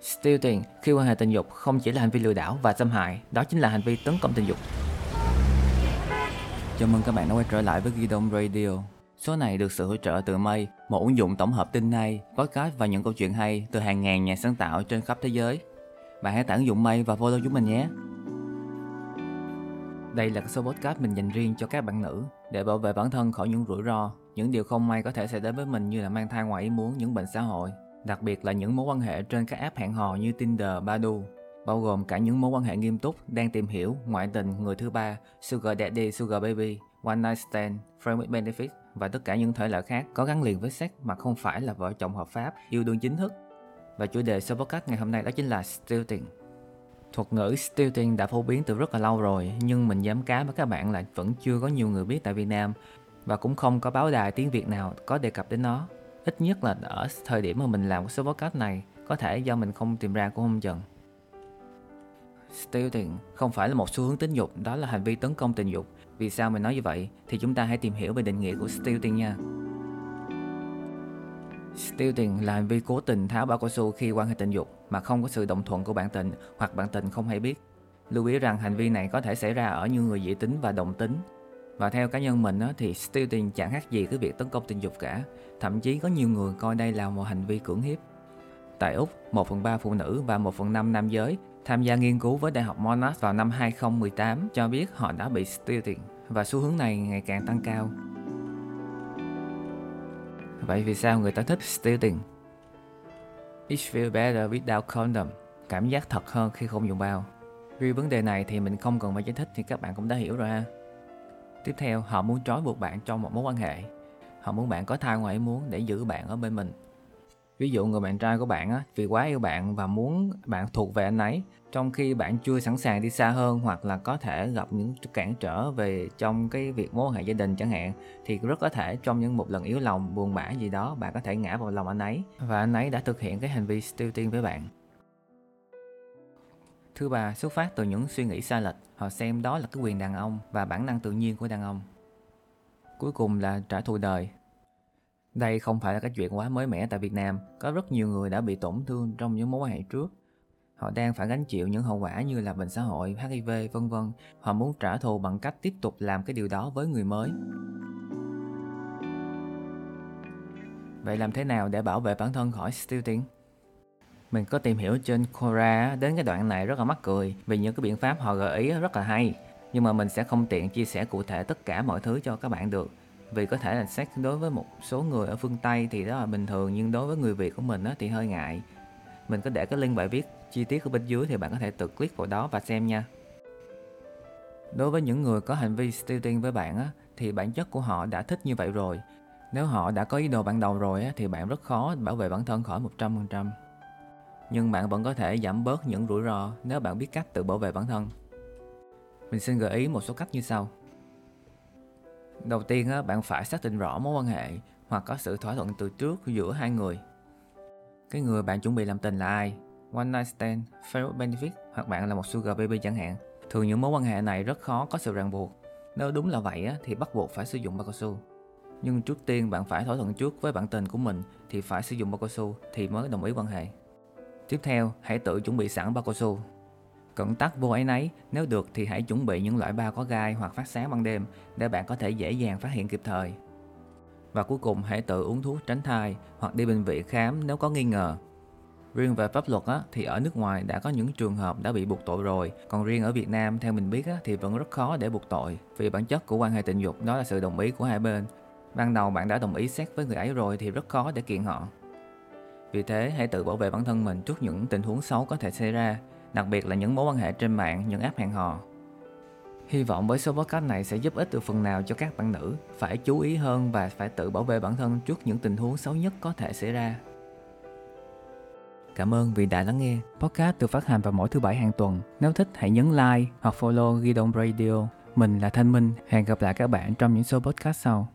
Steal tiền khi quan hệ tình dục không chỉ là hành vi lừa đảo và xâm hại, đó chính là hành vi tấn công tình dục. Chào mừng các bạn đã quay trở lại với Gidon Radio. Số này được sự hỗ trợ từ Mây, một ứng dụng tổng hợp tin hay, podcast và những câu chuyện hay từ hàng ngàn nhà sáng tạo trên khắp thế giới. Bạn hãy tải ứng dụng Mây và follow chúng mình nhé. Đây là số podcast mình dành riêng cho các bạn nữ để bảo vệ bản thân khỏi những rủi ro, những điều không may có thể xảy đến với mình như là mang thai ngoài ý muốn, những bệnh xã hội, đặc biệt là những mối quan hệ trên các app hẹn hò như Tinder, Badu, bao gồm cả những mối quan hệ nghiêm túc, đang tìm hiểu, ngoại tình, người thứ ba, sugar daddy, sugar baby, one night stand, friend with benefit và tất cả những thể loại khác có gắn liền với sex mà không phải là vợ chồng hợp pháp, yêu đương chính thức. Và chủ đề số podcast ngày hôm nay đó chính là stealing. Thuật ngữ stealing đã phổ biến từ rất là lâu rồi, nhưng mình dám cá với các bạn là vẫn chưa có nhiều người biết tại Việt Nam và cũng không có báo đài tiếng Việt nào có đề cập đến nó ít nhất là ở thời điểm mà mình làm cái số podcast này có thể do mình không tìm ra cũng không chừng Stealing không phải là một xu hướng tính dục, đó là hành vi tấn công tình dục. Vì sao mình nói như vậy? Thì chúng ta hãy tìm hiểu về định nghĩa của stealing nha. Stealing là hành vi cố tình tháo bao cao su khi quan hệ tình dục mà không có sự đồng thuận của bạn tình hoặc bạn tình không hay biết. Lưu ý rằng hành vi này có thể xảy ra ở những người dị tính và đồng tính, và theo cá nhân mình á, thì stealing chẳng khác gì cái việc tấn công tình dục cả. Thậm chí có nhiều người coi đây là một hành vi cưỡng hiếp. Tại Úc, 1 phần 3 phụ nữ và 1 phần 5 nam giới tham gia nghiên cứu với Đại học Monash vào năm 2018 cho biết họ đã bị stealing và xu hướng này ngày càng tăng cao. Vậy vì sao người ta thích stealing? It feels better without condom. Cảm giác thật hơn khi không dùng bao. Vì vấn đề này thì mình không cần phải giải thích thì các bạn cũng đã hiểu rồi ha. Tiếp theo, họ muốn trói buộc bạn trong một mối quan hệ. Họ muốn bạn có thai ngoài ý muốn để giữ bạn ở bên mình. Ví dụ người bạn trai của bạn á, vì quá yêu bạn và muốn bạn thuộc về anh ấy, trong khi bạn chưa sẵn sàng đi xa hơn hoặc là có thể gặp những cản trở về trong cái việc mối quan hệ gia đình chẳng hạn, thì rất có thể trong những một lần yếu lòng, buồn bã gì đó, bạn có thể ngã vào lòng anh ấy và anh ấy đã thực hiện cái hành vi steal tiên với bạn. Thứ ba, xuất phát từ những suy nghĩ sai lệch, họ xem đó là cái quyền đàn ông và bản năng tự nhiên của đàn ông. Cuối cùng là trả thù đời. Đây không phải là cái chuyện quá mới mẻ tại Việt Nam, có rất nhiều người đã bị tổn thương trong những mối quan hệ trước. Họ đang phải gánh chịu những hậu quả như là bệnh xã hội, HIV, vân vân. Họ muốn trả thù bằng cách tiếp tục làm cái điều đó với người mới. Vậy làm thế nào để bảo vệ bản thân khỏi stealing? Mình có tìm hiểu trên Quora đến cái đoạn này rất là mắc cười vì những cái biện pháp họ gợi ý rất là hay. Nhưng mà mình sẽ không tiện chia sẻ cụ thể tất cả mọi thứ cho các bạn được. Vì có thể là sex đối với một số người ở phương Tây thì đó là bình thường nhưng đối với người Việt của mình thì hơi ngại. Mình có để cái link bài viết chi tiết ở bên dưới thì bạn có thể tự click vào đó và xem nha. Đối với những người có hành vi stealing với bạn á, thì bản chất của họ đã thích như vậy rồi. Nếu họ đã có ý đồ ban đầu rồi á, thì bạn rất khó bảo vệ bản thân khỏi 100% nhưng bạn vẫn có thể giảm bớt những rủi ro nếu bạn biết cách tự bảo vệ bản thân. Mình xin gợi ý một số cách như sau. Đầu tiên, bạn phải xác định rõ mối quan hệ hoặc có sự thỏa thuận từ trước giữa hai người. Cái người bạn chuẩn bị làm tình là ai? One night stand, fair benefit hoặc bạn là một sugar baby chẳng hạn. Thường những mối quan hệ này rất khó có sự ràng buộc. Nếu đúng là vậy thì bắt buộc phải sử dụng bao cao su. Nhưng trước tiên bạn phải thỏa thuận trước với bạn tình của mình thì phải sử dụng bao cao su thì mới đồng ý quan hệ. Tiếp theo, hãy tự chuẩn bị sẵn bao cao su. Cẩn tắc vô ấy nấy, nếu được thì hãy chuẩn bị những loại bao có gai hoặc phát sáng ban đêm để bạn có thể dễ dàng phát hiện kịp thời. Và cuối cùng hãy tự uống thuốc tránh thai hoặc đi bệnh viện khám nếu có nghi ngờ. Riêng về pháp luật á, thì ở nước ngoài đã có những trường hợp đã bị buộc tội rồi, còn riêng ở Việt Nam theo mình biết á, thì vẫn rất khó để buộc tội vì bản chất của quan hệ tình dục đó là sự đồng ý của hai bên. Ban đầu bạn đã đồng ý xét với người ấy rồi thì rất khó để kiện họ. Vì thế, hãy tự bảo vệ bản thân mình trước những tình huống xấu có thể xảy ra, đặc biệt là những mối quan hệ trên mạng, những app hẹn hò. Hy vọng với số podcast này sẽ giúp ích được phần nào cho các bạn nữ phải chú ý hơn và phải tự bảo vệ bản thân trước những tình huống xấu nhất có thể xảy ra. Cảm ơn vì đã lắng nghe. Podcast được phát hành vào mỗi thứ bảy hàng tuần. Nếu thích hãy nhấn like hoặc follow Gidon Radio. Mình là Thanh Minh. Hẹn gặp lại các bạn trong những số podcast sau.